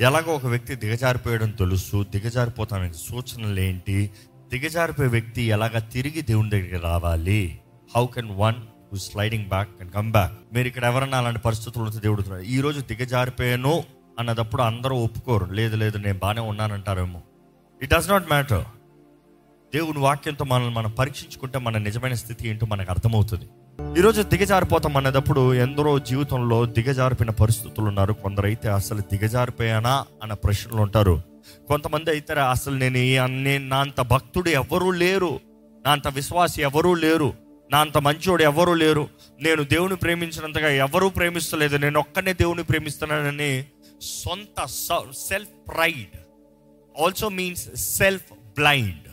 ఎలాగో ఒక వ్యక్తి దిగజారిపోయడం తెలుసు దిగజారిపోతానికి సూచనలు ఏంటి? దిగజారిపోయే వ్యక్తి ఎలాగ తిరిగి దేవుని దగ్గరికి రావాలి? How can one who sliding back and come back మీరు ఇక్కడ ఎవరన్నా అలాంటి పరిస్థితులు ఉంటే దేవుడు ఈ రోజు దిగజారిపోయాను అన్నదప్పుడు అందరూ ఒప్పుకోరు. లేదు లేదు నేను బాగానే ఉన్నానంటారేమో. ఇట్ డస్ నాట్ మ్యాటర్ దేవుని వాక్యంతో మనల్ని మనం పరీక్షించుకుంటే మన నిజమైన స్థితి ఏంటో మనకు అర్థమవుతుంది. ఈరోజు దిగజారిపోతాం అన్నదప్పుడు ఎందరో జీవితంలో దిగజారిపోయిన పరిస్థితులు ఉన్నారు. కొందరైతే అసలు దిగజారిపోయానా అన్న ప్రశ్నలు ఉంటారు. కొంతమంది అయితే అసలు నేను నేను నా అంత భక్తుడు ఎవరూ లేరు. నా అంత విశ్వాసి ఎవరూ లేరు. నా అంత మంచోడు ఎవరూ లేరు. నేను దేవుని ప్రేమించినంతగా ఎవరూ ప్రేమిస్తలేదు. నేను ఒక్కనే దేవుని ప్రేమిస్తున్నానని సొంత self pride also means self blind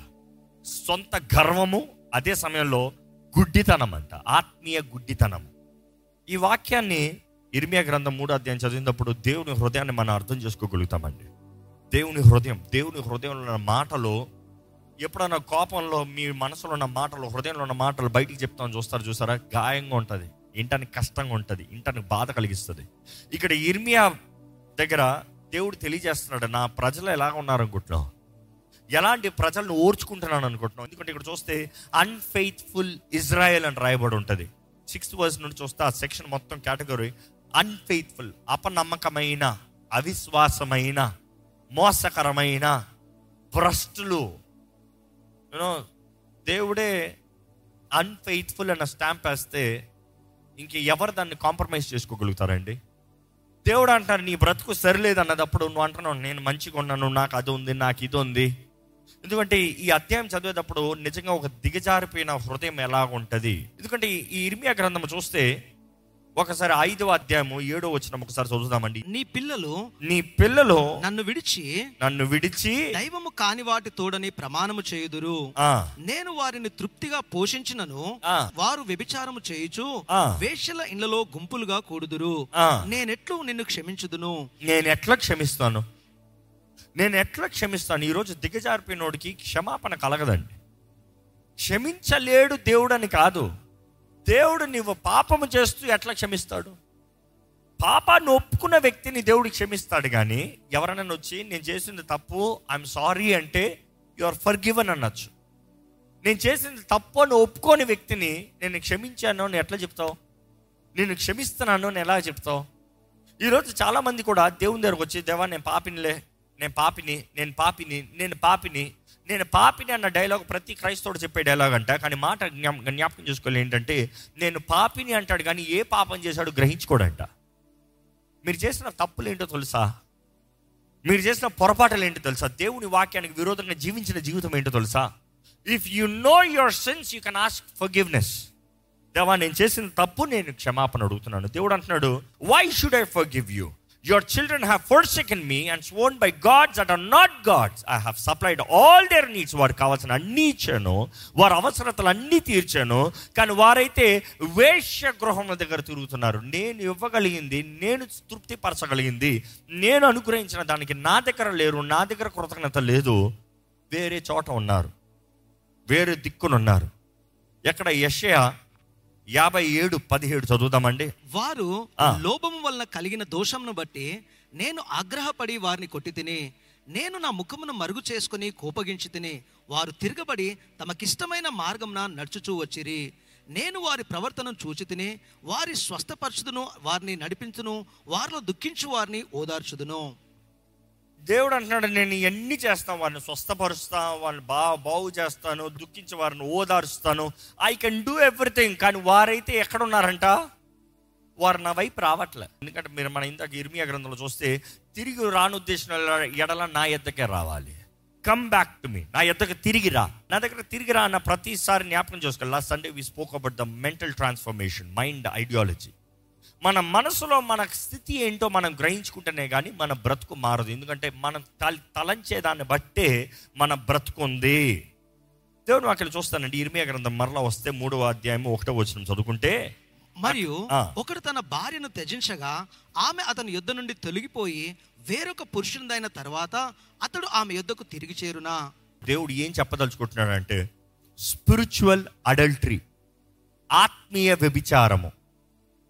సొంత గర్వము అదే సమయంలో గుడ్డితనం అంట ఆత్మీయ గుడ్డితనం. ఈ వాక్యాన్ని ఇర్మియా గ్రంథం మూడో అధ్యాయం చదివినప్పుడు దేవుని హృదయాన్ని మనం అర్థం చేసుకోగలుగుతామండి. దేవుని హృదయం దేవుని హృదయంలో ఉన్న మాటలు ఎప్పుడన్నా కోపంలో మీ మనసులో ఉన్న మాటలు హృదయంలో ఉన్న మాటలు బయటికి చెప్తామని చూస్తారు చూసారా? గాయంగా ఉంటుంది ఇంటానికి కష్టంగా ఉంటుంది ఇంటానికి బాధ కలిగిస్తుంది. ఇక్కడ ఇర్మియా దగ్గర దేవుడు తెలియజేస్తున్నాడు నా ప్రజలు ఎలాగ ఉన్నారనుకుంటున్నావు? ఎలాంటి ప్రజలను ఓర్చుకుంటున్నాను అనుకుంటున్నాం ఎందుకంటే ఇక్కడ చూస్తే అన్ఫెయిత్ఫుల్ ఇజ్రాయెల్ అని రాయబడి ఉంటుంది. సిక్స్త్ వర్స్ నుండి చూస్తే ఆ సెక్షన్ మొత్తం కేటగిరీ అన్ఫెయిత్ఫుల్ అపనమ్మకమైన అవిశ్వాసమైన మోసకరమైన భ్రష్టులు. యూనో దేవుడే అన్ఫెయిత్ఫుల్ అన్న స్టాంప్ వేస్తే ఇంక ఎవరు దాన్ని కాంప్రమైజ్ చేసుకోగలుగుతారండి? దేవుడు అంటారు నీ బ్రతుకు సరిలేదు అన్నదప్పుడు నువ్వు అంటున్నావు నేను మంచిగా ఉన్నాను నాకు అది ఉంది నాకు ఇది ఉంది. ఎందుకంటే ఈ అధ్యాయం చదివేటప్పుడు నిజంగా ఒక దిగజారిపోయిన హృదయం ఎలా ఉంటుంది ఎందుకంటే ఈ ఇర్మియా గ్రంథం చూస్తే ఒకసారి ఐదవ అధ్యాయము ఏడో వచ్చిన ఒకసారి చదువుదామండి. నీ పిల్లలు నీ పిల్లలు నన్ను విడిచి నన్ను విడిచి దైవము కాని వాటి తోడని ప్రమాణము చేయుదురు. ఆ, నేను వారిని తృప్తిగా పోషించినను. వారు వ్యభిచారము చేయుచు ఆ. వేశ్యల ఇండ్లలో గుంపులుగా కూడుదురు. ఆ. నేనెట్లు నిన్ను క్షమించుదును. నేను ఎట్లా క్షమిస్తాను? నేను ఎట్లా క్షమిస్తాను? ఈరోజు దిగజారిపోయినోడికి క్షమాపణ కలగదండి. క్షమించలేడు దేవుడని కాదు. దేవుడు నువ్వు పాపము చేస్తూ ఎట్లా క్షమిస్తాడు? పాపాన్ని ఒప్పుకున్న వ్యక్తిని దేవుడు క్షమిస్తాడు కానీ ఎవరైనా వచ్చి నేను చేసింది తప్పు ఐఎమ్ సారీ అంటే యు ఆర్ ఫర్ గివన్ అనొచ్చు. నేను చేసింది తప్పు అని ఒప్పుకోని వ్యక్తిని నేను క్షమించాను అని ఎట్లా చెప్తావు? నేను క్షమిస్తున్నాను అని ఎలా చెప్తావు? ఈరోజు చాలామంది కూడా దేవుని దగ్గరకు వచ్చి దేవా నేను పాపినిలే నేను పాపిని నేను పాపిని నేను పాపిని నేను పాపిని అన్న డైలాగ్ ప్రతి క్రైస్తవుడు చెప్పే డైలాగ్ అంట. కానీ మాట జ్ఞాపకం చేసుకోవాలి ఏంటంటే నేను పాపిని అంటాడు కానీ ఏ పాపం చేశాడు గ్రహించుకోడంట. మీరు చేసిన తప్పులు ఏంటో తెలుసా? మీరు చేసిన పొరపాటులు ఏంటో తెలుసా? దేవుని వాక్యానికి విరోధంగా జీవించిన జీవితం ఏంటో తెలుసా? If you know your sins you can ask forgiveness దేవా నేను చేసిన తప్పు నేను క్షమాపణ అడుగుతున్నాను. దేవుడు అంటున్నాడు why should I forgive you your children have forsaken me and sworn by gods that are not gods I have supplied all their needs వారికి కావాల్సిన అన్ని ఇచ్చాను. వారి అవసరతలు అన్నీ తీర్చాను. కానీ వారైతే వేశ్య గృహం దగ్గర తిరుగుతున్నారు. నేను ఇవ్వగలిగింది నేను తృప్తిపరచగలిగింది నేను అనుగ్రహించిన దానికి నా దగ్గర లేరు నా దగ్గర కృతజ్ఞత లేదు. వేరే చోట ఉన్నారు. వేరే దిక్కునున్నారు. ఎక్కడ యషయా యాభై ఏడు పదిహేడు చదువుదామండి. వారు ఆ. లోభము వలన కలిగిన దోషంను బట్టి నేను ఆగ్రహపడి వారిని కొట్టి తిని నేను నా ముఖమును మరుగు చేసుకుని కోపగించి తిని వారు తిరగబడి తమకిష్టమైన మార్గమున నడుచుచూ వచ్చిరి. నేను వారి ప్రవర్తనను చూచి తిని వారి స్వస్థపరచుదును వారిని నడిపించును వారిలో దుఃఖించు వారిని ఓదార్చుదును. దేవుడు అంటున్నాడు నేను ఎన్ని చేస్తాను వారిని స్వస్థపరుస్తా వాళ్ళని బా బాగు చేస్తాను దుఃఖించి వారిని ఓదారుస్తాను. ఐ కెన్ డూ ఎవ్రీథింగ్ కానీ వారైతే ఎక్కడ ఉన్నారంట వారు నా వైపు రావట్లే. ఎందుకంటే మీరు మన ఇందాక ఇర్మియా గ్రంథంలో చూస్తే తిరిగి రానుద్దేశం ఎడల నా ఎద్దకే రావాలి. కమ్ బ్యాక్ టు మీ నా ఎద్దకు తిరిగి రా. నా దగ్గర తిరిగి రా అన్న ప్రతిసారి జ్ఞాపకం చేసుకోవాలి last Sunday we spoke about the mental transformation mind ideology మన మనసులో మన స్థితి ఏంటో మనం గ్రహించుకుంటేనే కానీ మన బ్రతుకు మారదు. ఎందుకంటే మనం తల తలంచే దాన్ని బట్టే మన బ్రతుకు ఉంది. దేవుడు అక్కడ చూస్తానండి. ఇర్మియా గ్రంథం మరలా వస్తే మూడవ అధ్యాయం ఒకటో వచ్చిన చదువుకుంటే మరియు. ఒకడు తన భార్యను త్యజించగా ఆమె అతని యుద్ధ నుండి తొలగిపోయి వేరొక పురుషునిదైన తర్వాత అతడు ఆమె యుద్ధకు తిరిగి చేరునా. దేవుడు ఏం చెప్పదలుచుకుంటున్నాడంటే స్పిరిచువల్ అడల్టరీ ఆత్మీయ వ్యభిచారము.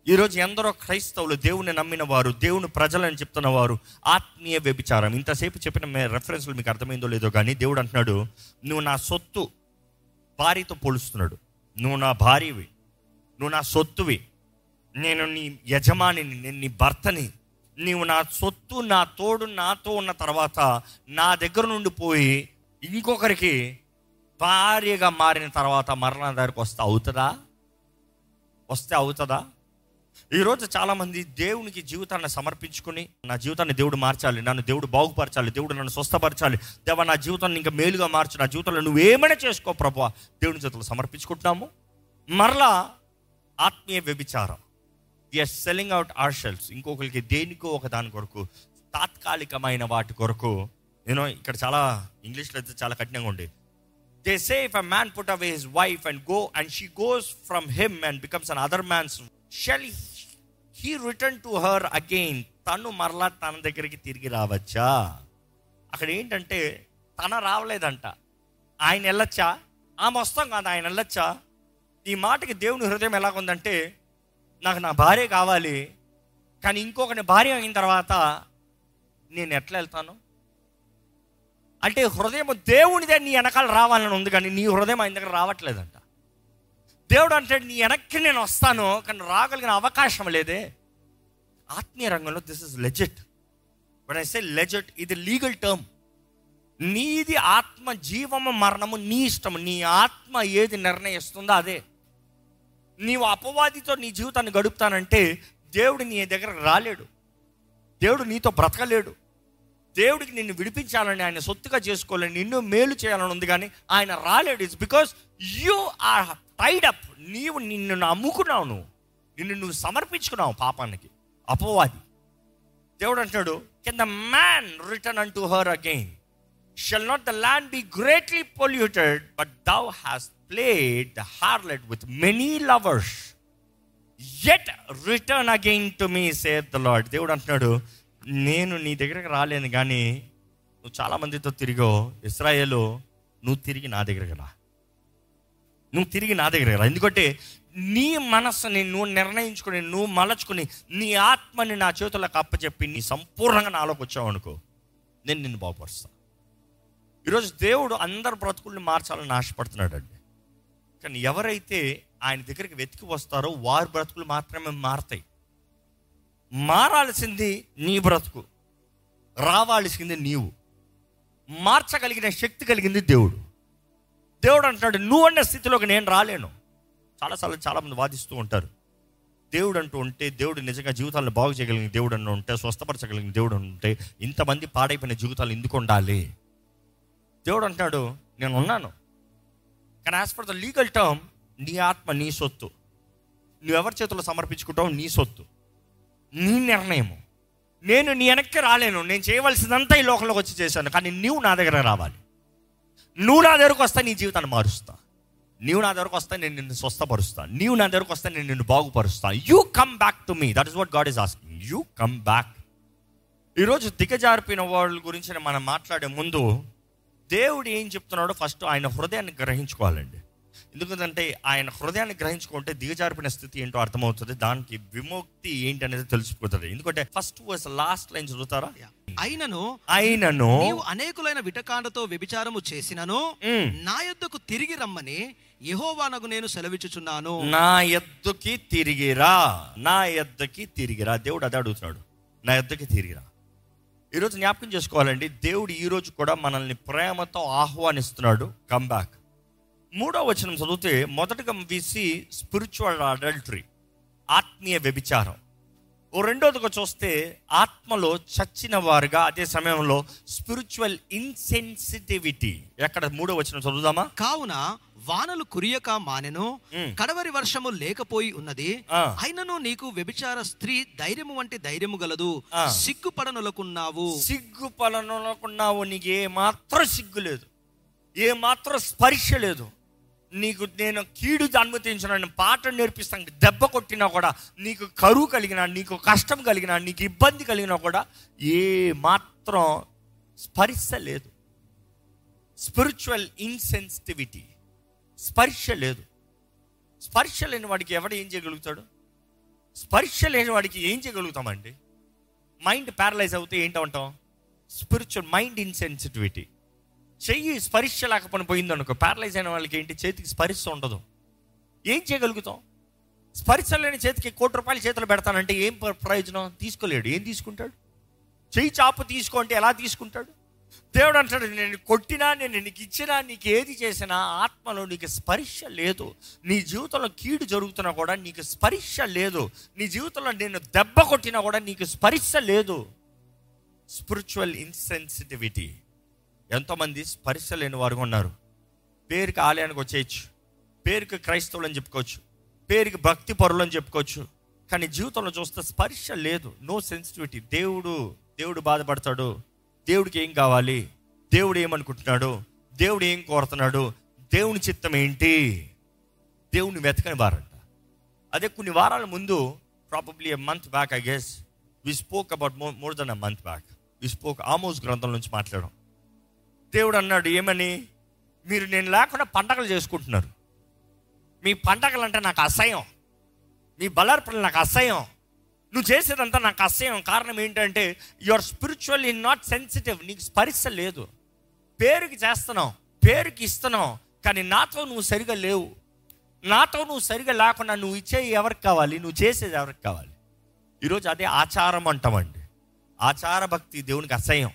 ఈరోజు ఎందరో క్రైస్తవులు దేవుని నమ్మిన వారు దేవుని ప్రజలని చెప్తున్న వారు ఆత్మీయ వ్యభిచారం. ఇంతసేపు చెప్పిన మే రెఫరెన్స్లు మీకు అర్థమైందో లేదో కానీ దేవుడు అంటున్నాడు నువ్వు నా సొత్తు భార్యతో పోలుస్తున్నాడు. నువ్వు నా భార్యవి. నువ్వు నా సొత్తువి. నేను నీ యజమానిని నేను నీ భర్తని. నీవు నా సొత్తు నా తోడు నాతో ఉన్న తర్వాత నా దగ్గర నుండి పోయి ఇంకొకరికి భార్యగా మారిన తర్వాత మరణ దగ్గరకు వస్తే అవుతుందా? వస్తే అవుతుందా? ఈరోజు చాలామంది దేవునికి జీవితాన్ని సమర్పించుకుని నా జీవితాన్ని దేవుడు మార్చాలి నన్ను దేవుడు బాగుపరచాలి దేవుడు నన్ను స్వస్థపరచాలి దేవ నా జీవితాన్ని ఇంకా మేలుగా మార్చు నా జీవితంలో నువ్వు ఏమైనా చేసుకో ప్రభా దేవుని చేతులు సమర్పించుకుంటున్నాము. మరలా ఆత్మీయ వ్యభిచారం. Yes selling out are shells ఇంకొకరికి దేనికో ఒక దాని కొరకు తాత్కాలికమైన వాటి కొరకు నేను ఇక్కడ చాలా ఇంగ్లీష్లో అయితే చాలా కఠినంగా ఉండే they say if a man put away his wife and go and she goes from him and becomes another man's shall he return to her again తను మరలా తన దగ్గరికి తిరిగి రావచ్చా? అక్కడ ఏంటంటే తన రావలేదంట. ఆయన వెళ్ళొచ్చా? ఆమె వస్తాం కాదు ఆయన వెళ్ళొచ్చా? ఈ మాటకి దేవుని హృదయం ఎలాగుందంటే నాకు నా భార్య కావాలి కానీ ఇంకొకటి భార్య అయిన తర్వాత నేను ఎట్లా వెళ్తాను? అంటే హృదయం దేవునిదే నీ వెనకాల రావాలని ఉంది కానీ నీ హృదయం ఆయన దగ్గర రావట్లేదంట. దేవుడు అంటాడు నీ వెనక్కి నేను వస్తాను కానీ రాగలిగిన అవకాశం లేదే. ఆత్మీయ రంగంలో this is legit but I say legit ఇది లీగల్ టర్మ్ నీది ఆత్మ జీవము మరణము నీ ఇష్టము. నీ ఆత్మ ఏది నిర్ణయిస్తుందో అదే. నీవు అపవాదితో నీ జీవితాన్ని గడుపుతానంటే దేవుడు నీ దగ్గర రాలేడు. దేవుడు నీతో బ్రతకలేడు. దేవుడికి నిన్ను విడిపించాలని ఆయన సొత్తుగా చేసుకోవాలని నిన్ను మేలు చేయాలని ఉంది కానీ ఆయన రాలేడు. It's because you are tied up నీవు నిన్ను అమ్ముకున్నావు నువ్వు. నిన్ను నువ్వు సమర్పించుకున్నావు పాపానికి. అపవాది. దేవుడు అంటాడు can the man return unto her again shall not the land be greatly polluted but thou hast played the harlot with many lovers yet return again to me saith the Lord దేవుడు అంటున్నాడు నేను నీ దగ్గరకు రాలేను కానీ నువ్వు చాలా మందితో తిరిగో. ఇస్రాయేలు నువ్వు తిరిగి నా దగ్గరకు రా. నువ్వు తిరిగి నా దగ్గరకు రా. ఎందుకంటే నీ మనస్సుని నువ్వు నిర్ణయించుకుని నువ్వు మలచుకుని నీ ఆత్మని నా చేతులకు అప్పచెప్పి నీ సంపూర్ణంగా నాలోకి వచ్చావు అనుకో నేను నిన్ను బాగుపరుస్తా. ఈరోజు దేవుడు అందరు బ్రతుకుల్ని మార్చాలని ఆశపడుతున్నాడు అండి కానీ ఎవరైతే ఆయన దగ్గరికి వెతికి వస్తారో వారి బ్రతుకులు మాత్రమే మారతాయి. మారాల్సింది నీ బ్రతుకు. రావాల్సింది నీవు. మార్చగలిగిన శక్తి కలిగింది దేవుడు. దేవుడు అంటున్నాడు నువ్వు అన్న స్థితిలోకి నేను రాలేను. చాలాసార్లు చాలామంది వాదిస్తూ ఉంటారు. దేవుడు అంటూ ఉంటే దేవుడు నిజంగా జీవితాలను బాగు చేయగలిగిన దేవుడు అని ఉంటే స్వస్థపరచగలిగిన దేవుడు ఉంటే ఇంతమంది పాడైపోయిన జీవితాలు ఎందుకు ఉండాలి? దేవుడు అంటున్నాడు నేను ఉన్నాను. కానీ as for the legal term నీ ఆత్మ నీ సొత్తు. నువ్వు ఎవరి చేతుల్లో సమర్పించుకుంటావు నీ సొత్తు. నీ నిర్ణయము. నేను నీ వెనక్కి రాలేను. నేను చేయవలసిందంతా ఈ లోకంలోకి వచ్చి చేశాను. కానీ నువ్వు నా దగ్గర రావాలి. నువ్వు నా దగ్గరకు వస్తే నీ జీవితాన్ని మారుస్తా. నీవు నా దగ్గరకు వస్తే నేను నిన్ను స్వస్థపరుస్తా. నీవు నా దగ్గరకు వస్తే నేను నిన్ను బాగుపరుస్తా. You come back to me that is what God is asking you come back ఈరోజు దిగజారిపోయిన వాళ్ళ గురించి మనం మాట్లాడే ముందు దేవుడు ఏం చెప్తున్నాడో ఫస్ట్ ఆయన హృదయాన్ని గ్రహించుకోవాలండి. ఎందుకంటే ఆయన హృదయాన్ని గ్రహించుకుంటే దిగజారిపోయిన స్థితి ఏంటో అర్థమవుతుంది. దానికి విముక్తి ఏంటి అనేది తెలిసిపోతుంది. ఎందుకంటే ఫస్ట్ వర్స్ లాస్ట్ లైన్ చదువుతారా? అయినను ఆయనను నీవు అనేకులైన విటకాండతో వ్యభిచారము చేసినను. నా యొద్దకు తిరిగి రమ్మని యెహోవానకు నేను సెలవిచ్చుచున్నాను. నా ఎద్దుకి తిరిగిరా నా ఎద్దుకి తిరిగిరా దేవుడు అదే అడుగుతున్నాడు. నా ఎద్దుకి తిరిగిరా ఈరోజు జ్ఞాపకం చేసుకోవాలండి. దేవుడు ఈ రోజు కూడా మనల్ని ప్రేమతో ఆహ్వానిస్తున్నాడు. కమ్ బ్యాక్ మూడో వచనం చదివితే మొదటగా విసి స్పిరిచువల్ అడల్టరీ ఆత్మీయ వ్యభిచారం ఓ రెండోదిగా చూస్తే ఆత్మలో చచ్చిన వారుగా అదే సమయంలో స్పిరిచువల్ ఇన్సెన్సిటివిటీ ఎక్కడ మూడో వచనం చదువుదామా కావున వానలు కురియక మానెను. కడవరి వర్షము లేకపోయి ఉన్నది. అయినను నీకు వ్యభిచార స్త్రీ ధైర్యము వంటి ధైర్యము గలదు. సిగ్గుపడనులకున్నావు సిగ్గు పలనుకున్నావు నీకు ఏ మాత్రం సిగ్గు లేదు ఏ మాత్రం స్పర్శ లేదు నీకు నేను కీడు అనుమతించిన పాట నేర్పిస్తాను దెబ్బ కొట్టినా కూడా నీకు కరువు కలిగినా నీకు కష్టం కలిగినా నీకు ఇబ్బంది కలిగినా కూడా ఏ మాత్రం స్పర్శ లేదు. స్పిరిచువల్ ఇన్సెన్సిటివిటీ స్పర్శ లేదు. స్పర్శ లేని వాడికి ఎవడు ఏం చేయగలుగుతాడు? స్పర్శ లేని వాడికి ఏం చేయగలుగుతామండి? మైండ్ ప్యారలైజ్ అవుతే ఏంటంటాం? Spiritual mind insensitivity. చెయ్యి స్పర్శ లేకపోయిన పోయింది అనుకో ప్యారలైజ్ అయిన వాళ్ళకి ఏంటి? చేతికి స్పర్శ ఉండదు. ఏం చేయగలుగుతాం? స్పర్శ లేని చేతికి కోటి రూపాయలు చేతులు పెడతానంటే ఏం ప్ర- ప్రయోజనం? తీసుకోలేడు. ఏం తీసుకుంటాడు? చెయ్యి చాపు తీసుకో అంటే ఎలా తీసుకుంటాడు? దేవుడు అంటాడు నేను కొట్టినా నేను నీకు ఇచ్చినా నీకు ఏది చేసినా ఆత్మలో నీకు స్పర్శ లేదు. నీ జీవితంలో కీడు జరుగుతున్నా కూడా నీకు స్పర్శ లేదు. నీ జీవితంలో నేను దెబ్బ కొట్టినా కూడా నీకు స్పర్శ లేదు. స్పిరిచువల్ ఇన్సెన్సిటివిటీ ఎంతోమంది స్పర్శ లేని వారు ఉన్నారు. పేరుకి ఆలయానికి వచ్చేయచ్చు. పేరుకి క్రైస్తవులు అని చెప్పుకోవచ్చు. పేరుకి భక్తి పరులు అని చెప్పుకోవచ్చు. కానీ జీవితంలో చూస్తే స్పర్శ లేదు. నో సెన్సిటివిటీ దేవుడు దేవుడు బాధపడతాడు. దేవుడికి ఏం కావాలి? దేవుడు ఏమనుకుంటున్నాడు? దేవుడు ఏం కోరుతున్నాడు? దేవుని చిత్తం ఏంటి? దేవుని వెతకని వారంట. అదే కొన్ని వారాల ముందు probably a month back I guess we spoke about more more than a month back we spoke Amos గ్రంథం నుంచి మాట్లాడడం దేవుడు అన్నాడు ఏమని? మీరు నేను లేకుండా పండగలు చేసుకుంటున్నారు. మీ పండగలు అంటే నాకు అసహ్యం. మీ బలార్పణలు నాకు అసహ్యం. నువ్వు చేసేదంతా నాకు అసహ్యం. కారణం ఏంటంటే యువర్ స్పిరిచువల్లీ నాట్ సెన్సిటివ్ నీకు స్పరిశ లేదు. పేరుకి చేస్తున్నావు పేరుకి ఇస్తున్నావు కానీ నాతో నువ్వు సరిగా లేవు. నాతో నువ్వు సరిగా లేకుండా నువ్వు ఇచ్చేది ఎవరికి కావాలి? నువ్వు చేసేది ఎవరికి కావాలి? ఈరోజు అదే ఆచారం అంటామండి. ఆచార భక్తి దేవునికి అసహ్యం.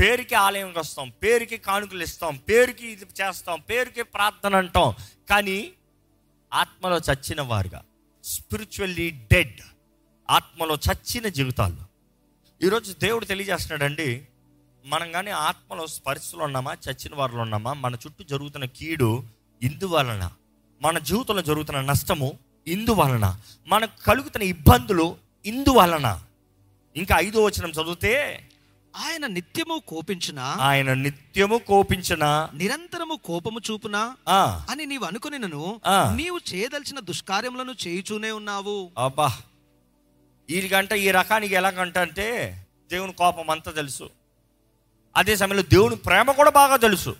పేరుకి ఆలయంకి వస్తాం పేరుకి కానుకలు ఇస్తాం పేరుకి ఇది చేస్తాం పేరుకి ప్రార్థన అంటాం. కానీ ఆత్మలో చచ్చిన వారుగా స్పిరిచువల్లీ డెడ్ ఆత్మలో చచ్చిన జీవితాలు ఈరోజు దేవుడు తెలియజేస్తున్నాడండి మనం కానీ ఆత్మలో స్పర్శలో ఉన్నామా చచ్చిన వారిలో ఉన్నామా మన చుట్టూ జరుగుతున్న కీడు ఇందువలన మన జీవితంలో జరుగుతున్న నష్టము ఇందువలన మనకు కలుగుతున్న ఇబ్బందులు ఇందువలన. ఇంకా ఐదో వచనం చదివితే ఆయన నిత్యము కోపించిన? ఆయన నిత్యము కోపించిన? నిరంతరము కోపము చూపునా? అని నీవు అనుకునినను ఆ. నీవు చేయదలిచిన దుష్కార్యములను చేయుచూనే ఉన్నావు. అబ్బా. వీరికంట ఈ రకానికి ఎలాగంట అంటే దేవుని కోపం అంతా తెలుసు. అదే సమయంలో దేవుని ప్రేమ కూడా బాగా తెలుసు.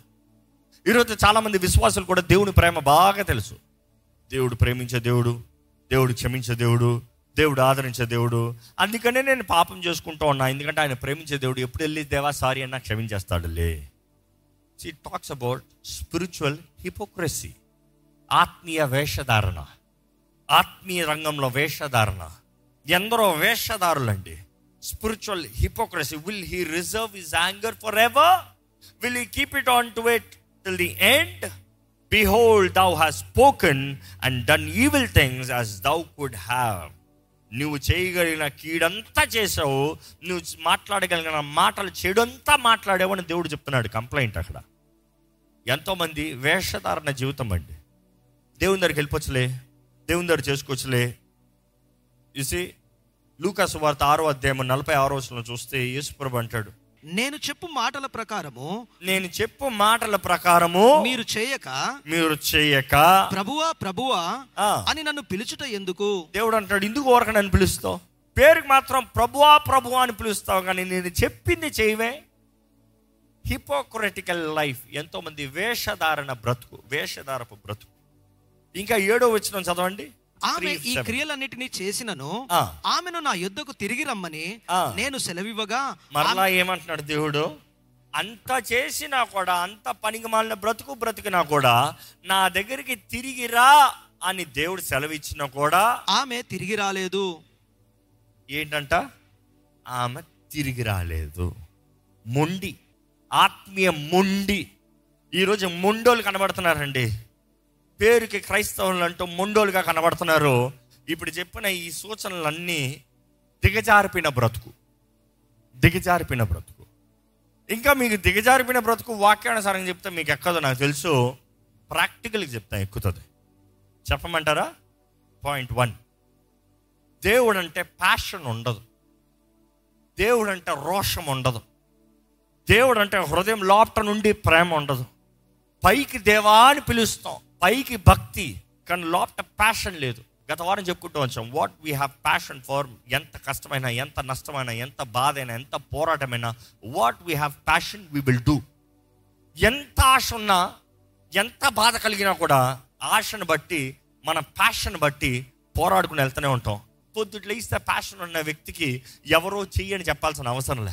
ఈరోజు చాలామంది విశ్వాసులు కూడా దేవుని ప్రేమ బాగా తెలుసు. దేవుడు ప్రేమించే దేవుడు దేవుడు క్షమించే దేవుడు దేవుడు ఆదరించే దేవుడు. అందుకనే నేను పాపం చేసుకుంటూ ఉన్నా. ఎందుకంటే ఆయన ప్రేమించే దేవుడు. ఎప్పుడు వెళ్ళి దేవా సారీ అన్నా క్షమించేస్తాడులే. See talks about spiritual hypocrisy ఆత్మీయ వేషధారణ. ఆత్మీయ రంగంలో వేషధారణ. ఎందరో వేషధారులండి. Spiritual hypocrisy will he reserve his anger for ever will he keep it on to it till the end behold thou hast spoken and done evil things as thou could have నువ్వు చేయగలిగిన కీడంతా చేసావు నువ్వు మాట్లాడగలిగిన మాటలు చెడంతా మాట్లాడావు అని దేవుడు చెప్తున్నాడు complaint అక్కడ. ఎంతోమంది వేషధారణ జీవితం అండి. దేవుని దగ్గరికి వెళ్ళిపోవచ్చులే దేవుని దగ్గర చేసుకోవచ్చులే. చూసి లూకాసు వార్త ఆరో అధ్యాయం నలభై ఆరో వచనంలో చూస్తే యేసుప్రభు అంటాడు నేను చెప్పు మాటల ప్రకారము నేను చెప్పు మాటల ప్రకారము మీరు చేయక మీరు చేయక ప్రభువా ప్రభువా అని నన్ను పిలుచుట ఎందుకు? దేవుడు అంటాడు ఇందుకు ఓరక నన్ను పిలుస్తావు? పేరుకి మాత్రం ప్రభువా ప్రభువా అని పిలుస్తావు కానీ నేను చెప్పింది చేయవే. హిపోక్రటికల్ లైఫ్ ఎంతో మంది వేషధారణ బ్రతుకు వేషధారపు బ్రతుకు. ఇంకా ఏడో వచ్చిన చదవండి. ఆమె ఈ. క్రియలన్నిటినీ చేసినను. ఆమెను నా యుద్ధకు తిరిగి రమ్మని. నేను సెలవివ్వగా మరలా ఏమంటున్నాడు దేవుడు అంత చేసినా కూడా అంత పనికి మాలిన బ్రతుకు బ్రతికినా కూడా నా దగ్గరికి తిరిగి రా అని దేవుడు సెలవిచ్చినా కూడా ఆమె తిరిగి రాలేదు ఏంటంట ఆమె తిరిగి రాలేదు మొండి ఆత్మీయ మొండి ఈరోజు మొండోలు కనబడుతున్నారండి పేరుకి క్రైస్తవులు అంటూ మొండోలుగా కనబడుతున్నారు. ఇప్పుడు చెప్పిన ఈ సూచనలన్నీ దిగజారిపోయిన బ్రతుకు. దిగజారిపోయిన బ్రతుకు. ఇంకా మీకు దిగజారిపోయిన బ్రతుకు వాక్యానుసారంగా చెప్తే మీకు ఎక్కదో నాకు తెలుసు. ప్రాక్టికల్గా చెప్తాను ఎక్కుతుంది. చెప్పమంటారా? Point one. దేవుడు అంటే ప్యాషన్ ఉండదు. దేవుడు అంటే రోషం ఉండదు. దేవుడు అంటే హృదయం లోపట నుండి ప్రేమ ఉండదు. పైకి దేవా అని పిలుస్తాం. పైకి భక్తి కానీ లోపట ప్యాషన్ లేదు. గత వారం చెప్పుకుంటూ వచ్చాం. What we have passion for ఎంత కష్టమైనా ఎంత నష్టమైనా ఎంత బాధ అయినా ఎంత పోరాటమైనా what we have passion we will do ఎంత ఆశ ఉన్నా ఎంత బాధ కలిగినా కూడా ఆశను బట్టి మన ప్యాషన్ బట్టి పోరాడుకుని వెళ్తూనే ఉంటాం. పొద్దుట లెగిస్తే ప్యాషన్ ఉన్న వ్యక్తికి ఎవరో చెయ్యని చెప్పాల్సిన అవసరం లే.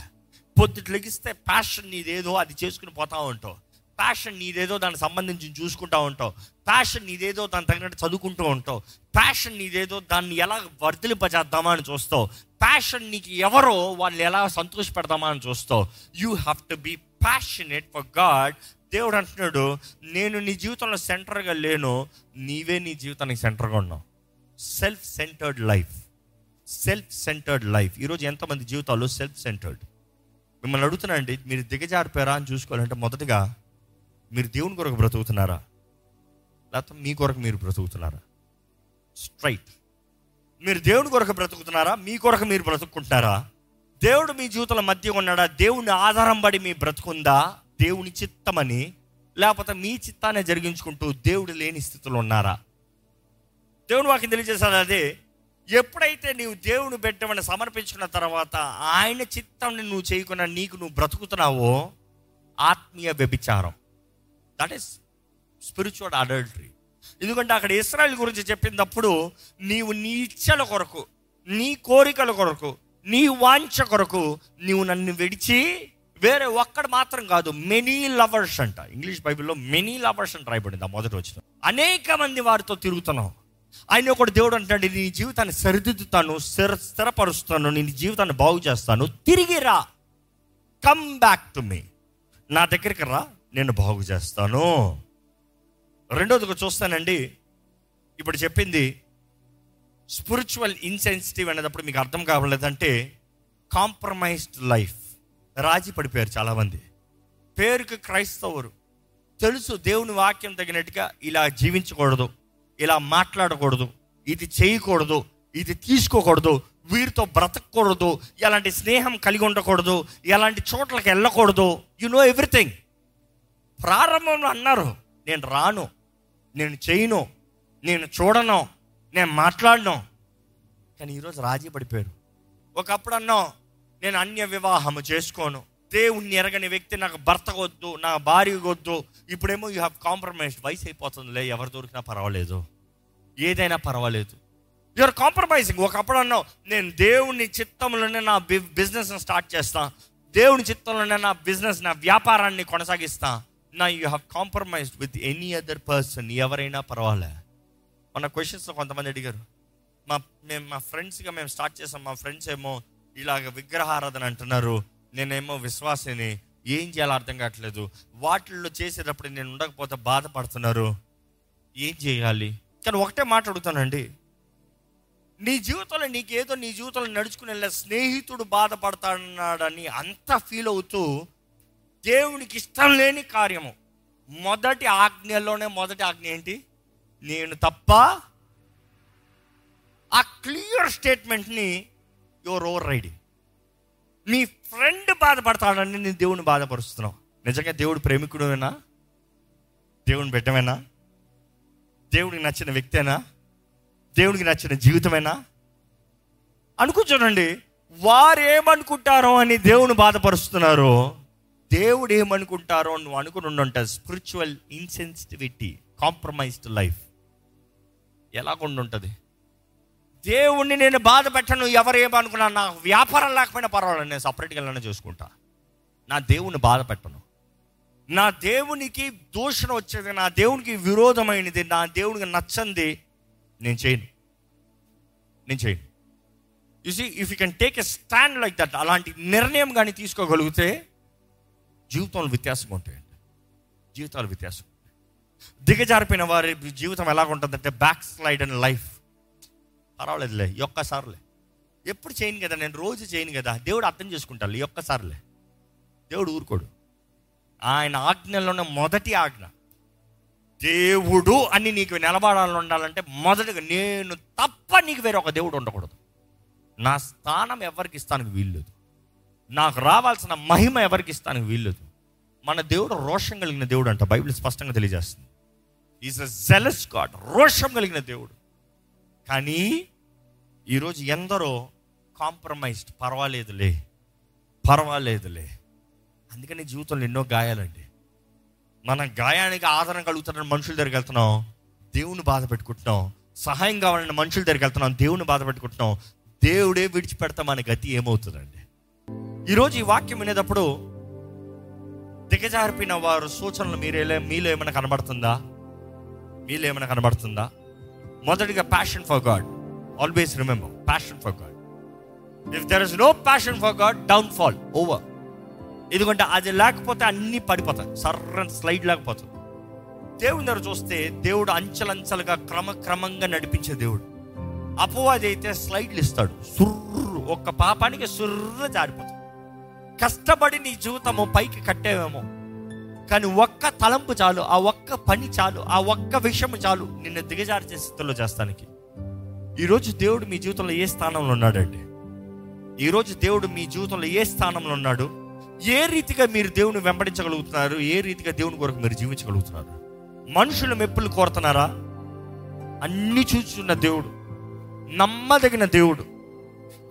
పొద్దుట లెగిస్తే ప్యాషన్ నీదేదో అది చేసుకుని పోతా ఉంటావు ప్యాషన్ నీదేదో దానికి సంబంధించి చూసుకుంటా ఉంటావు. ప్యాషన్ నీదేదో దాని తగినట్టు చదువుకుంటూ ఉంటావు. ప్యాషన్ నీదేదో దాన్ని ఎలా వర్ధలింపజేద్దామా అని చూస్తావు. ప్యాషన్ నీకు ఎవరో వాళ్ళు ఎలా సంతోషపెడదామా అని చూస్తావు. You have to be passionate for God దేవుడు అంటున్నాడు నేను నీ జీవితంలో సెంటర్గా లేను. నీవే నీ జీవితానికి సెంటర్గా ఉన్నావు. Self centred life self centred life ఈరోజు ఎంతమంది జీవితాలు సెల్ఫ్ సెంటర్డ్ మిమ్మల్ని అడుగుతున్నానండి మీరు దిగజారిపోయారా అని చూసుకోవాలంటే మొదటగా మీరు దేవుని కొరకు బ్రతుకుతున్నారా? లేకపోతే మీ కొరకు మీరు బ్రతుకుతున్నారా? స్ట్రైట్ మీరు దేవుని కొరకు బ్రతుకుతున్నారా? మీ కొరకు మీరు బ్రతుకుంటున్నారా దేవుడు మీ జీవితంలో మధ్య ఉన్నాడా? దేవుని ఆధారం పడి మీ బ్రతుకుందా? దేవుని చిత్తమని? లేకపోతే మీ చిత్తాన్ని జరిగించుకుంటూ దేవుడు లేని స్థితిలో ఉన్నారా? దేవుని వాకి తెలియజేశాడు అదే ఎప్పుడైతే నీవు దేవుని పెట్టమని సమర్పించుకున్న తర్వాత ఆయన చిత్తాన్ని నువ్వు చేయకుండా నీకు నువ్వు బ్రతుకుతున్నావో ఆత్మీయ వ్యభిచారం. దట్ ఈస్ స్పిరిచువల్ అడల్టరీ ఎందుకంటే అక్కడ ఇస్రాయల్ గురించి చెప్పినప్పుడు నీవు నీ ఇచ్చల కొరకు నీ కోరికల కొరకు నీ వాంఛ కొరకు నీవు నన్ను విడిచి వేరే ఒక్కడు మాత్రం కాదు మెనీ లవర్స్ అంట. ఇంగ్లీష్ బైబిల్లో మెనీ లవర్స్ అంట రాయబడింది ఆ మొదటి వచ్చిన అనేక మంది వారితో తిరుగుతున్నావు ఆయన ఒకటి దేవుడు అంటాడు నీ జీవితాన్ని సరిదిద్దుతాను స్థిర స్థిరపరుస్తాను నీ జీవితాన్ని బాగు చేస్తాను తిరిగి రా. కమ్ బ్యాక్ టు మీ నా దగ్గరికి రా. నేను బాగు చేస్తాను. రెండోదిగా చూస్తానండి ఇప్పుడు చెప్పింది స్పిరిచువల్ ఇన్సెన్సిటివ్ అనేటప్పుడు మీకు అర్థం కావలేదంటే కాంప్రమైజ్డ్ లైఫ్ రాజీ పడిపోయారు చాలామంది. పేరుకి క్రైస్తవురు తెలుసు దేవుని వాక్యం తగినట్టుగా ఇలా జీవించకూడదు ఇలా మాట్లాడకూడదు ఇది చేయకూడదు ఇది తీసుకోకూడదు వీరితో బ్రతకూడదు ఎలాంటి స్నేహం కలిగి ఉండకూడదు ఎలాంటి చోట్లకి వెళ్ళకూడదు. యు నో ఎవ్రీథింగ్ ప్రారంభంలో అన్నారు నేను రాను నేను చేయను నేను చూడను నేను మాట్లాడను. కానీ ఈరోజు రాజీ పడిపోయారు. ఒకప్పుడు అన్నాం నేను అన్య వివాహము చేసుకోను. దేవుణ్ణి ఎరగని వ్యక్తి నాకు భర్త వద్దు నా భార్య వద్దు ఇప్పుడేమో యూ హ్యావ్ కాంప్రమైజ్డ్ వయసు అయిపోతుందిలే ఎవరు దొరికినా పర్వాలేదు. ఏదైనా పర్వాలేదు. యూఆర్ కాంప్రమైజింగ్ ఒకప్పుడు అన్నావు నేను దేవుని చిత్తంలోనే నా బిజినెస్ స్టార్ట్ చేస్తాను దేవుని చిత్తంలోనే నా బిజినెస్ నా వ్యాపారాన్ని కొనసాగిస్తాను నా you have compromised with any other person ఎవరైనా పర్వాలే. మన క్వశ్చన్స్లో కొంతమంది అడిగారు మా మేము మా ఫ్రెండ్స్గా మేము స్టార్ట్ చేసాం మా ఫ్రెండ్స్ ఏమో ఇలాగ విగ్రహారాధన అంటున్నారు నేనేమో విశ్వాసిని ఏం చేయాలో అర్థం కావట్లేదు. వాటిల్లో చేసేటప్పుడు నేను ఉండకపోతే బాధపడుతున్నారు. ఏం చేయాలి? కానీ ఒకటే మాట్లాడుతానండి నీ జీవితంలో నీకేదో నీ జీవితంలో నడుచుకుని వెళ్ళే స్నేహితుడు బాధపడతాడన్నాడని అంత ఫీల్ అవుతూ దేవునికి ఇష్టం లేని కార్యము. మొదటి ఆజ్ఞలోనే మొదటి ఆజ్ఞ ఏంటి? నేను తప్ప ఆ క్లియర్ స్టేట్మెంట్ని యువర్ ఓవర్ రైడింగ్ నీ ఫ్రెండ్ బాధపడతాడని నేను దేవుని బాధపరుస్తున్నావు. నిజంగా దేవుడు ప్రేమికుడువేనా దేవుని బిడ్డమేనా? దేవుడికి నచ్చిన వ్యక్తేనా? దేవుడికి నచ్చిన జీవితమేనా? అనుకో చూడండి వారు ఏమనుకుంటారో అని దేవుని బాధపరుస్తున్నారు. దేవుడు ఏమనుకుంటారో నువ్వు అనుకుని ఉండుంట స్పిరిచువల్ ఇన్సెన్సిటివిటీ కాంప్రమైజ్డ్ లైఫ్ ఎలాగుండి ఉంటుంది దేవుణ్ణి నేను బాధ పెట్టను ఎవరు ఏమనుకున్నా నా వ్యాపారం లేకపోయినా పర్వాలేదు నేను సపరేట్గా వెళ్ళినా చూసుకుంటా. నా దేవుని బాధ పెట్టను. నా దేవునికి దూషణ వచ్చేది నా దేవునికి విరోధమైనది నా దేవునికి నచ్చంది నేను చేయను. నేను చేయను. You see if you can take a stand like that అలాంటి నిర్ణయం కానీ తీసుకోగలిగితే జీవితంలో వ్యత్యాసంగా ఉంటాయండి జీవితాలు వ్యత్యాసం దిగజారిపోయిన వారి జీవితం ఎలాగ ఉంటుందంటే బ్యాక్ స్లైడ్ అండ్ లైఫ్ పర్వాలేదులే ఒక్కసారిలే. ఎప్పుడు చేయను కదా నేను రోజు చేయను కదా దేవుడు అర్థం చేసుకుంటాను ఒక్కసారిలే. దేవుడు ఊరుకోడు. ఆయన ఆజ్ఞలోనే మొదటి ఆజ్ఞ. దేవుడు అని నీకు నిలబడాలని ఉండాలంటే మొదటిగా నేను తప్ప నీకు వేరే ఒక దేవుడు ఉండకూడదు. నా స్థానం ఎవరికి ఇస్తానికి వీల్లేదు. నాకు రావాల్సిన మహిమ ఎవరికి ఇస్తానికి వీల్లేదు. మన దేవుడు రోషం కలిగిన దేవుడు అంట బైబిల్ స్పష్టంగా తెలియజేస్తుంది. ఈజ్ అ జెలస్ గాడ్ రోషం కలిగిన దేవుడు. కానీ ఈరోజు ఎందరో కాంప్రమైజ్డ్ పర్వాలేదులే పర్వాలేదులే. అందుకని జీవితంలో ఎన్నో గాయాలండి. మన గాయానికి ఆదరణ కలుగుతున్న మనుషుల దగ్గరికి వెళ్తున్నాం దేవుని బాధ పెట్టుకుంటున్నాం సహాయం కావాలన్న మనుషుల దగ్గరికి వెళ్తున్నాం దేవుని బాధపెట్టుకుంటున్నాం దేవుడే విడిచిపెడతా మన గతి ఏమవుతుందండి? ఈరోజు ఈ వాక్యం వినేటప్పుడు దిగజారిపోయిన వారు సూచనలు మీరే మీలో ఏమైనా కనబడుతుందా? మీలో ఏమైనా కనబడుతుందా? మొదటిగా passion for God always remember passion for God if there is no passion for God down fall over ఎందుకంటే అది లేకపోతే అన్నీ పడిపోతాయి. సర్రన్ స్లైడ్ లేకపోతుంది దేవుని దగ్గర చూస్తే దేవుడు అంచెలంచెలుగా క్రమక్రమంగా నడిపించే దేవుడు. అపవాది అయితే స్లైడ్లు ఇస్తాడు. సుర్రు ఒక్క పాపానికి సుర్ర జారిపోతుంది. కష్టపడి నీ జీవితము పైకి కట్టేవేమో కానీ ఒక్క తలంపు చాలు ఆ ఒక్క పని చాలు ఆ ఒక్క విషయం చాలు నిన్ను దిగజార్చే స్థితిలో చేస్తానికి. ఈరోజు దేవుడు మీ జీవితంలో ఏ స్థానంలో ఉన్నాడండి ఈరోజు దేవుడు మీ జీవితంలో ఏ స్థానంలో ఉన్నాడు ఏ రీతిగా మీరు దేవుని వెంబడించగలుగుతున్నారు ఏ రీతిగా దేవుని కొరకు మీరు జీవించగలుగుతున్నారు? మనుషుల మెప్పులు కోరుతున్నారా? అన్ని చూస్తున్న దేవుడు నమ్మదగిన దేవుడు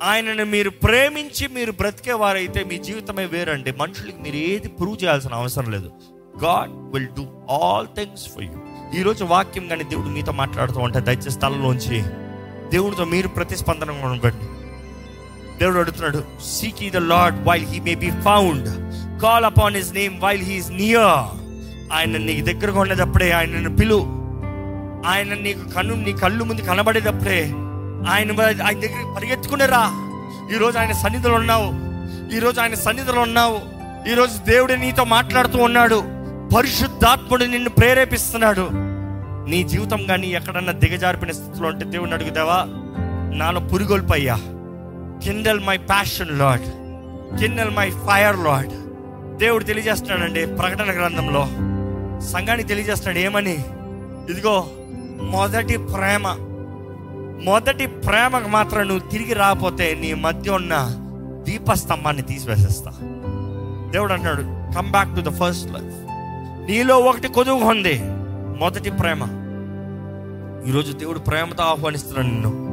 ఆయనను మీరు ప్రేమించి మీరు బ్రతికేవారైతే మీ జీవితమే వేరండి. మనుషులకి మీరు ఏది ప్రూవ్ చేయాల్సిన అవసరం లేదు. God will do all things for you ఈరోజు వాక్యం కానీ దేవుడు మీతో మాట్లాడుతూ ఉంటే దయచేసి స్థలంలోంచి దేవుడితో మీరు ప్రతిస్పందన ఉండండి దేవుడు అడుగుతున్నాడు seek the Lord while he may be found call upon his name while he's near ఆయన నీకు దగ్గరగా ఉండేటప్పుడే ఆయనను పిలు. ఆయన నీకు కన్ను నీ కళ్ళు ముందు కనబడేటప్పుడే ఆయన ఆయన దగ్గర పరిగెత్తుకునే రా ఈరోజు ఆయన సన్నిధిలో ఉన్నావు. ఈరోజు ఆయన సన్నిధిలో ఉన్నావు. ఈరోజు దేవుడు నీతో మాట్లాడుతూ ఉన్నాడు. పరిశుద్ధాత్ముడు నిన్ను ప్రేరేపిస్తున్నాడు. నీ జీవితం కానీ ఎక్కడన్నా దిగజారిపిన స్థితిలో ఉంటే దేవుడిని అడుగుతావా? నాలో పురిగొల్పయ్యా. Kindle my passion Lord kindle my fire Lord దేవుడు తెలియజేస్తున్నాడండి ప్రకటన గ్రంథంలో. సంఘానికి తెలియజేస్తున్నాడు ఏమని? ఇదిగో మొదటి ప్రేమ. మొదటి ప్రేమకు మాత్రం నువ్వు తిరిగి రాకపోతే నీ మధ్య ఉన్న దీపస్తంభాన్ని తీసివేసేస్తా. దేవుడు అంటున్నాడు come back to the first life నీలో ఒకటి కొదువు ఉంది మొదటి ప్రేమ. ఈరోజు దేవుడు ప్రేమతో ఆహ్వానిస్తున్నాడు నిన్ను.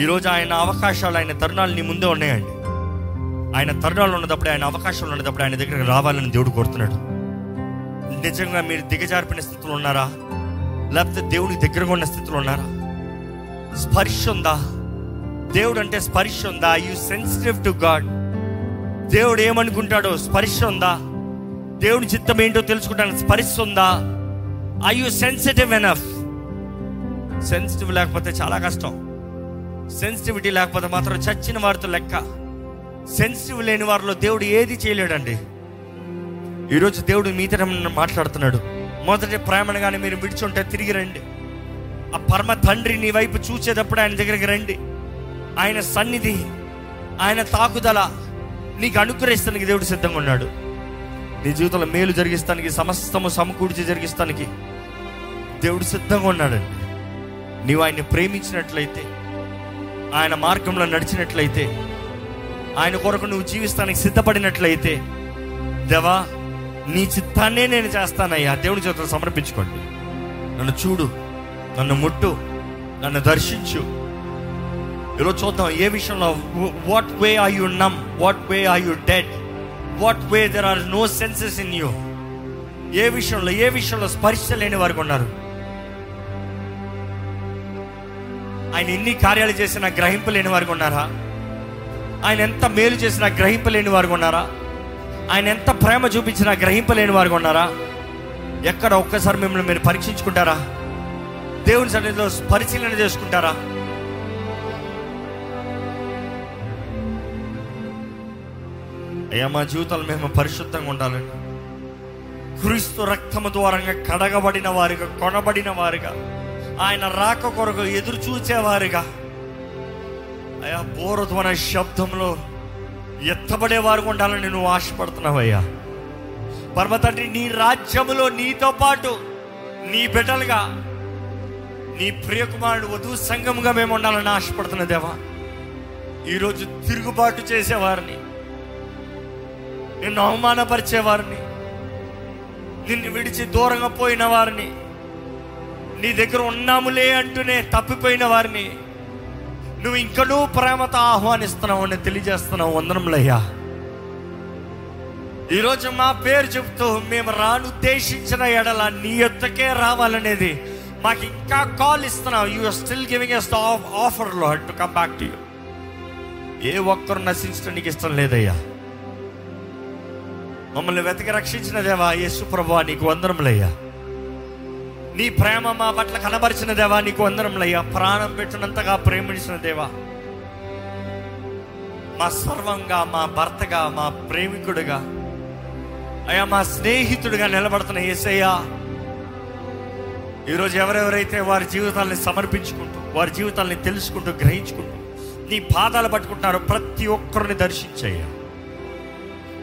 ఈరోజు ఆయన అవకాశాలు ఆయన తరుణాలు నీ ముందే ఉన్నాయండి. ఆయన తరుణాలు ఉన్నప్పుడు ఆయన అవకాశాలు ఉన్నప్పుడు ఆయన దగ్గరికి రావాలని దేవుడు కోరుతున్నాడు. నిజంగా మీరు దిగజారిపిన స్థితిలో ఉన్నారా? లేకపోతే దేవుని దగ్గరగా ఉన్న స్థితిలో ఉన్నారా? స్పర్శ ఉందా దేవుడు అంటే స్పర్శ ఉందా యూ సెన్సిటివ్ టు గాడ్ దేవుడు ఏమనుకుంటాడో స్పర్శ ఉందా దేవుని చిత్తం ఏంటో తెలుసుకుంటాను స్పర్శ ఉందా I you sensitive enough sensitive లేకపోతే చాలా కష్టం. సెన్సిటివిటీ లేకపోతే మాత్రం చచ్చిన వారితో లెక్క. సెన్సిటివ్ లేని వారిలో దేవుడు ఏది చేయలేడండి. ఈరోజు దేవుడు మీతో మాట్లాడుతున్నాడు. మొదటి ప్రేమను కానీ మీరు విడిచుంటే తిరిగి రండి. ఆ పరమ తండ్రి నీ వైపు చూసేటప్పుడు ఆయన దగ్గరికి రండి. ఆయన సన్నిధి ఆయన తాకుదల నీకు అనుగ్రహిస్తానికి దేవుడు సిద్ధంగా ఉన్నాడు. నీ జీవితంలో మేలు జరిగిస్తానికి సమస్తము సమకూర్చి జరిగిస్తానికి దేవుడు సిద్ధంగా ఉన్నాడండి నీవు ఆయన్ని ప్రేమించినట్లయితే ఆయన మార్గంలో నడిచినట్లయితే ఆయన కొరకు నువ్వు జీవిస్తానికి సిద్ధపడినట్లయితే దేవా నీ చిత్తాన్నే నేను చేస్తానయ్యా. దేవుడి చేతులు సమర్పించుకోండి. నన్ను చూడు. నన్ను ముట్టు నన్ను దర్శించు. ఈరోజు చూద్దాం ఏ విషయంలో what way are you numb what way are you dead what way there are no senses in you ఏ విషయంలో ఏ విషయంలో స్పర్శ లేని వారికి ఉన్నారు? ఆయన ఎన్ని కార్యాలు చేసినా గ్రహింపు లేని వారికి ఉన్నారా? ఆయన ఎంత మేలు చేసినా గ్రహింపు లేని వారికి ఉన్నారా? ఆయన ఎంత ప్రేమ చూపించినా గ్రహింపు లేని వారికి ఉన్నారా? ఎక్కడ ఒక్కసారి మిమ్మల్ని మీరు పరీక్షించుకుంటారా? దేవుని సన్నిధిలో పరిశీలన చేసుకుంటారా? అయ్యా మా జీవితాలు మేము పరిశుద్ధంగా ఉండాలండి. క్రీస్తు రక్తము ద్వారంగా కడగబడిన వారిగా కొనబడిన వారిగా ఆయన రాక కొరకు ఎదురు చూచేవారిగా అయ్యా బోరధ్వన శబ్దంలో ఎత్తబడే వారు ఉండాలని నువ్వు ఆశపడుతున్నావయ్యా. పరమ తండ్రి నీ రాజ్యములో నీతో పాటు నీ బిడ్డలుగా నీ ప్రియకుమారుడు వధువు సంఘముగా మేము ఉండాలని ఆశపడుతున్న దేవా ఈరోజు తిరుగుబాటు చేసేవారిని నిన్ను అవమానపరిచేవారిని నిన్ను విడిచి దూరంగా పోయిన వారిని నీ దగ్గర ఉన్నాములే అంటూనే తప్పిపోయిన వారిని నువ్వు ఇంకనూ ప్రేమతో ఆహ్వానిస్తున్నావు అని తెలియజేస్తున్నావు. వందనములయ్యా. ఈరోజు మా పేరు చెబుతూ మేము రానుద్దేశించిన ఎడల నీ ఎత్తకే రావాలనేది మాకు ఇంకా కాల్ ఇస్తున్నావు. You are still giving us the offer Lord to come back to you ఏ ఒక్కరు నశించడం నీకు ఇష్టం లేదయ్యా. మమ్మల్ని వెతికి రక్షించిన దేవా యేసు ప్రభా నీకు వందరములయ్యా నీ ప్రేమ మా పట్ల కనబరిచిన దేవా నీకు వందరములయ్యా ప్రాణం పెట్టినంతగా ప్రేమించిన దేవా. మా సర్వంగా మా భర్తగా మా ప్రేమికుడిగా. అయ్యా మా స్నేహితుడిగా నిలబడుతున్న ఏసయ్యా ఈరోజు ఎవరెవరైతే వారి జీవితాల్ని సమర్పించుకుంటూ వారి జీవితాల్ని తెలుసుకుంటూ గ్రహించుకుంటూ నీ పాదాలు పట్టుకుంటున్నారో ప్రతి ఒక్కరిని దర్శించయ్యా.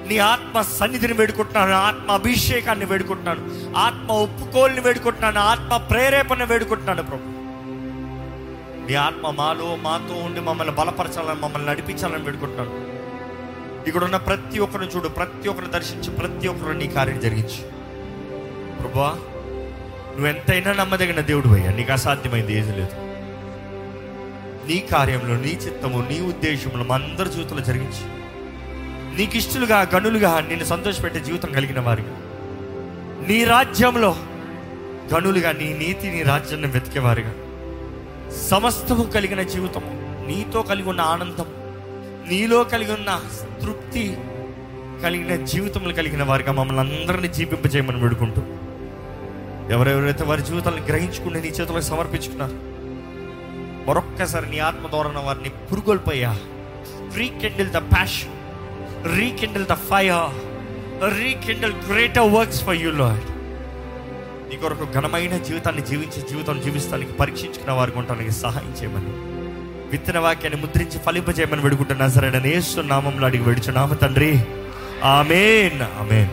నీ ఆత్మ సన్నిధిని వేడుకుంటున్నాను ఆత్మ అభిషేకాన్ని వేడుకుంటున్నాను ఆత్మ ఒప్పుకోల్ని వేడుకుంటున్నాను ఆత్మ ప్రేరేపణ వేడుకుంటున్నాను ప్రభు. నీ ఆత్మ మాలో మాతో ఉండి మమ్మల్ని బలపరచాలని మమ్మల్ని నడిపించాలని వేడుకుంటున్నాను. ఇక్కడ ఉన్న ప్రతి ఒక్కరిని చూడు ప్రతి ఒక్కరిని దర్శించి ప్రతి ఒక్కరిని నీ కార్యం జరిగించు. ప్రభా నువ్వు ఎంతైనా నమ్మదగిన దేవుడు అయ్యా. నీకు అసాధ్యమైంది ఏది లేదు. నీ కార్యంలో నీ చిత్తము నీ ఉద్దేశంలో మా అందరి జీవితంలో జరిగించి నీకు ఇష్టలుగా గనులుగా నిన్ను సంతోషపెట్టే జీవితం కలిగిన వారిగా నీ రాజ్యంలో గనులుగా నీ నీతి నీ రాజ్యాన్ని వెతికేవారుగా సమస్తము కలిగిన జీవితము నీతో కలిగి ఉన్న ఆనందం నీలో కలిగి ఉన్న తృప్తి కలిగిన జీవితములు కలిగిన వారిగా మమ్మల్ని అందరినీ జీవింపజేయమని వేడుకుంటూ ఎవరెవరైతే వారి జీవితాలను గ్రహించుకుని నీ చేతులకు సమర్పించుకున్నారు మరొక్కసారి నీ ఆత్మ ద్వారా వారిని పురుగొల్పోయా. Rekindle the passion rekindle the fire rekindle greater works for you Lord నీ కొరకు ఘనమైన జీవితాన్ని జీవించే జీవితం జీవిస్తానికి పరీక్షించుకున్న వారికి ఉండటానికి సహాయం చేయమని విత్తన వాక్యాన్ని ముద్రించి ఫలింపజేయమని వేడుకుంటున్నా సరే నేను ఏసు నామంలో అడిగి వేడుచున్నాము తండ్రి. ఆమెన్. ఆమెన్.